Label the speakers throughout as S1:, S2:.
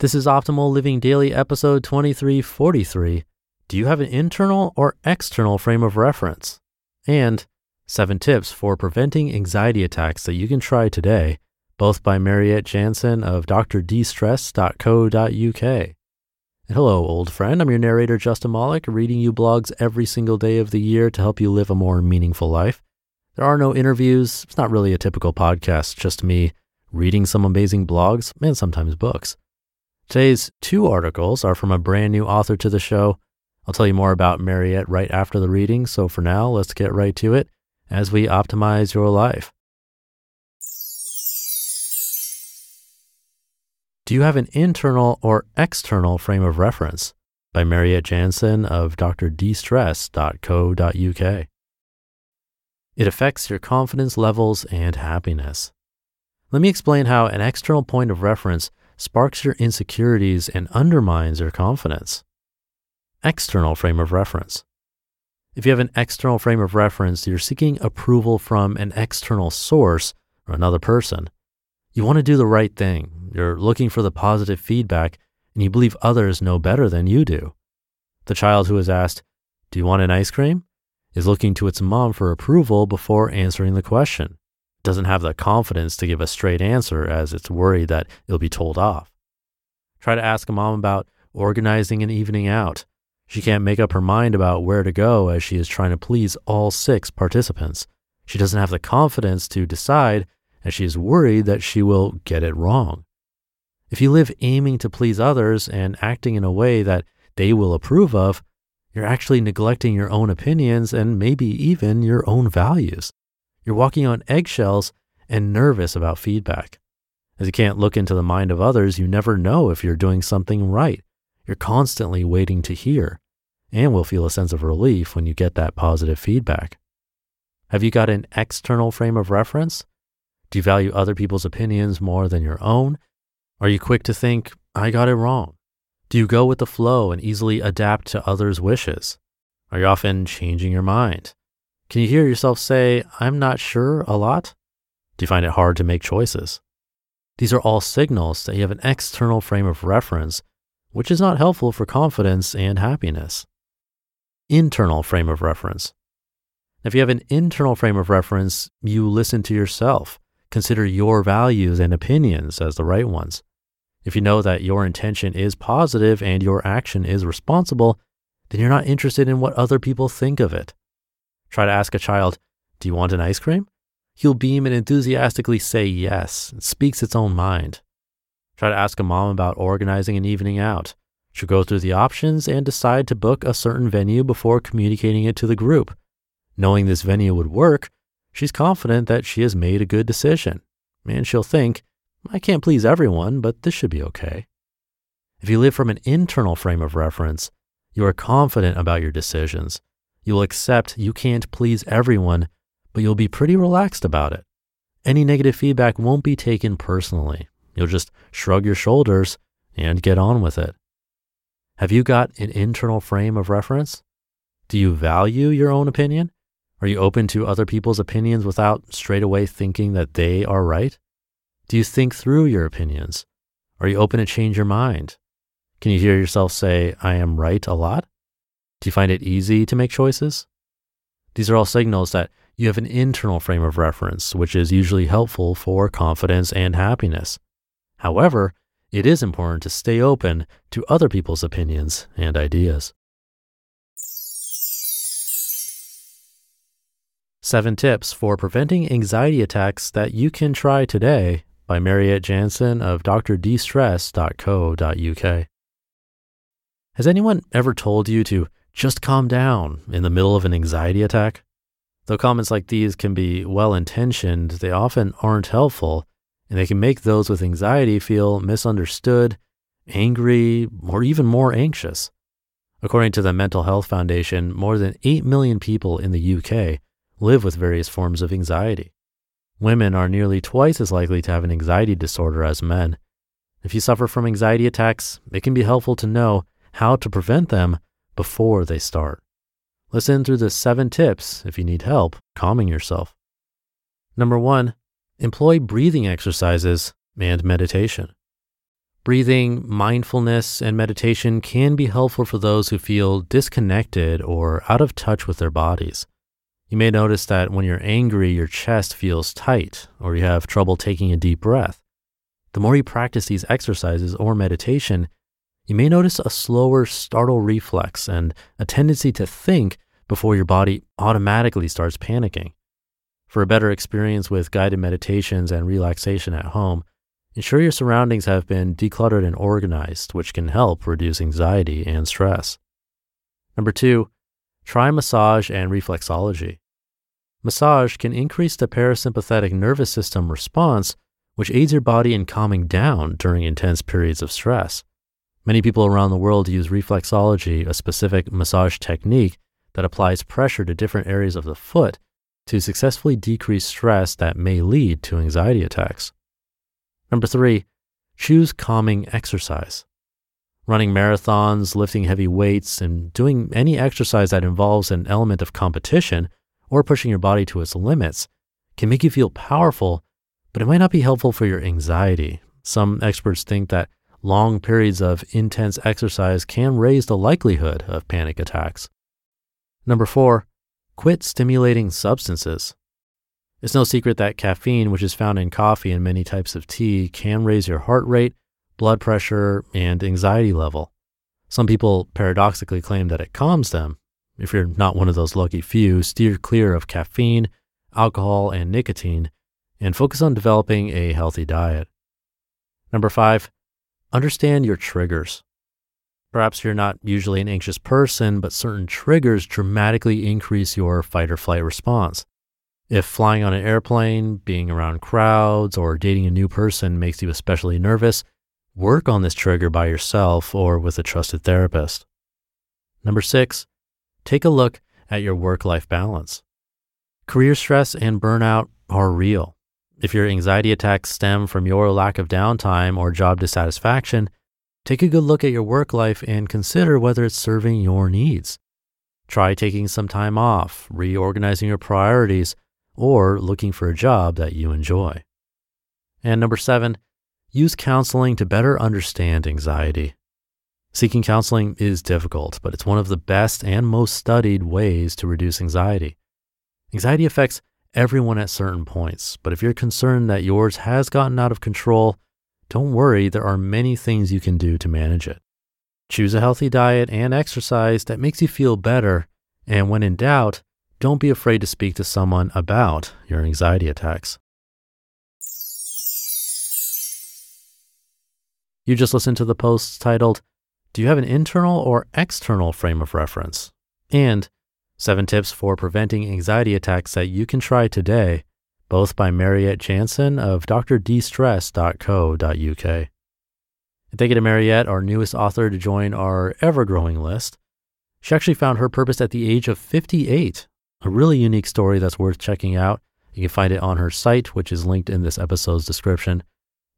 S1: This is Optimal Living Daily, episode 2343. Do you have an internal or external frame of reference? And seven tips for preventing anxiety attacks that you can try today, both by Mariette Jansen of drdestress.co.uk. And hello, old friend. I'm your narrator, Justin Malik, reading you blogs every single day of the year to help you live a more meaningful life. There are no interviews. It's not really a typical podcast, just me reading some amazing blogs and sometimes books. Today's two articles are from a brand new author to the show. I'll tell you more about Mariette right after the reading. So for now, let's get right to it as we optimize your life. Do you have an internal or external frame of reference? By Mariette Jansen of drdestress.co.uk. It affects your confidence levels and happiness. Let me explain how an external point of reference sparks your insecurities and undermines your confidence. External frame of reference. If you have an external frame of reference, you're seeking approval from an external source or another person. You want to do the right thing. You're looking for the positive feedback and you believe others know better than you do. The child who is asked, Do you want an ice cream? is looking to its mom for approval before answering the question doesn't have the confidence to give a straight answer as it's worried that it'll be told off. Try to ask a mom about organizing an evening out. She can't make up her mind about where to go as she is trying to please all six participants. She doesn't have the confidence to decide and she is worried that she will get it wrong. If you live aiming to please others and acting in a way that they will approve of, you're actually neglecting your own opinions and maybe even your own values. You're walking on eggshells and nervous about feedback. As you can't look into the mind of others, you never know if you're doing something right. You're constantly waiting to hear and will feel a sense of relief when you get that positive feedback. Have you got an external frame of reference? Do you value other people's opinions more than your own? Are you quick to think, I got it wrong? Do you go with the flow and easily adapt to others' wishes? Are you often changing your mind? Can you hear yourself say, I'm not sure a lot? Do you find it hard to make choices? These are all signals that you have an external frame of reference, which is not helpful for confidence and happiness. Internal frame of reference. If you have an internal frame of reference, you listen to yourself, consider your values and opinions as the right ones. If you know that your intention is positive and your action is responsible, then you're not interested in what other people think of it. Try to ask a child, Do you want an ice cream? He'll beam and enthusiastically say yes. It speaks its own mind. Try to ask a mom about organizing an evening out. She'll go through the options and decide to book a certain venue before communicating it to the group. Knowing this venue would work, she's confident that she has made a good decision. And she'll think, I can't please everyone, but this should be okay. If you live from an internal frame of reference, you are confident about your decisions You'll accept you can't please everyone, but you'll be pretty relaxed about it. Any negative feedback won't be taken personally. You'll just shrug your shoulders and get on with it. Have you got an internal frame of reference? Do you value your own opinion? Are you open to other people's opinions without straight away thinking that they are right? Do you think through your opinions? Are you open to change your mind? Can you hear yourself say, I am right a lot? Do you find it easy to make choices? These are all signals that you have an internal frame of reference, which is usually helpful for confidence and happiness. However, it is important to stay open to other people's opinions and ideas. Seven tips for preventing anxiety attacks that you can try today by Mariette Jansen of drdestress.co.uk. Has anyone ever told you to just calm down in the middle of an anxiety attack? Though comments like these can be well intentioned, they often aren't helpful, and they can make those with anxiety feel misunderstood, angry, or even more anxious. According to the Mental Health Foundation, more than 8 million people in the UK live with various forms of anxiety. Women are nearly twice as likely to have an anxiety disorder as men. If you suffer from anxiety attacks, it can be helpful to know how to prevent them before they start. Listen through the seven tips if you need help calming yourself. Number one, employ breathing exercises and meditation. Breathing, mindfulness, and meditation can be helpful for those who feel disconnected or out of touch with their bodies. You may notice that when you're angry, your chest feels tight or you have trouble taking a deep breath. The more you practice these exercises or meditation, you may notice a slower startle reflex and a tendency to think before your body automatically starts panicking. For a better experience with guided meditations and relaxation at home, ensure your surroundings have been decluttered and organized, which can help reduce anxiety and stress. Number two, Try massage and reflexology. Massage can increase the parasympathetic nervous system response, which aids your body in calming down during intense periods of stress. Many people around the world use reflexology, a specific massage technique that applies pressure to different areas of the foot to successfully decrease stress that may lead to anxiety attacks. Number three, choose calming exercise running marathons, lifting heavy weights, and doing any exercise that involves an element of competition or pushing your body to its limits can make you feel powerful, but it might not be helpful for your anxiety. Some experts think that long periods of intense exercise can raise the likelihood of panic attacks. Number four, quit stimulating substances. It's no secret that caffeine, which is found in coffee and many types of tea, can raise your heart rate blood pressure, and anxiety level. Some people paradoxically claim that it calms them. If you're not one of those lucky few, steer clear of caffeine, alcohol, and nicotine, and focus on developing a healthy diet. Number five, understand your triggers. Perhaps you're not usually an anxious person, but certain triggers dramatically increase your fight or flight response. If flying on an airplane, being around crowds, or dating a new person makes you especially nervous, Work on this trigger by yourself or with a trusted therapist. Number six, take a look at your work life balance. Career stress and burnout are real. If your anxiety attacks stem from your lack of downtime or job dissatisfaction, take a good look at your work life and consider whether it's serving your needs. Try taking some time off, reorganizing your priorities, or looking for a job that you enjoy. And number seven, Use counseling to better understand anxiety. Seeking counseling is difficult, but it's one of the best and most studied ways to reduce anxiety. Anxiety affects everyone at certain points, but if you're concerned that yours has gotten out of control, don't worry, there are many things you can do to manage it. Choose a healthy diet and exercise that makes you feel better, and when in doubt, don't be afraid to speak to someone about your anxiety attacks. You just listened to the posts titled, Do you have an internal or external frame of reference? And Seven Tips for Preventing Anxiety Attacks That You Can Try Today, both by Mariette Jansen of drdestress.co.uk. Thank you to Mariette, our newest author, to join our ever growing list. She actually found her purpose at the age of 58, a really unique story that's worth checking out. You can find it on her site, which is linked in this episode's description.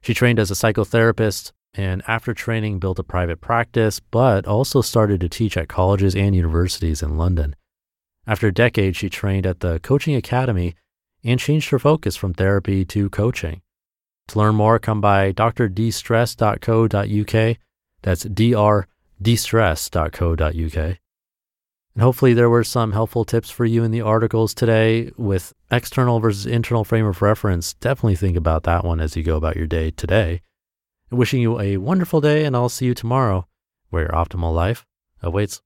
S1: She trained as a psychotherapist, and after training built a private practice, but also started to teach at colleges and universities in London. After a decade, she trained at the Coaching Academy and changed her focus from therapy to coaching. To learn more, come by drdestress.co.uk. That's drdestress.co.uk. And hopefully, there were some helpful tips for you in the articles today with external versus internal frame of reference. Definitely think about that one as you go about your day today. Wishing you a wonderful day, and I'll see you tomorrow where your optimal life awaits.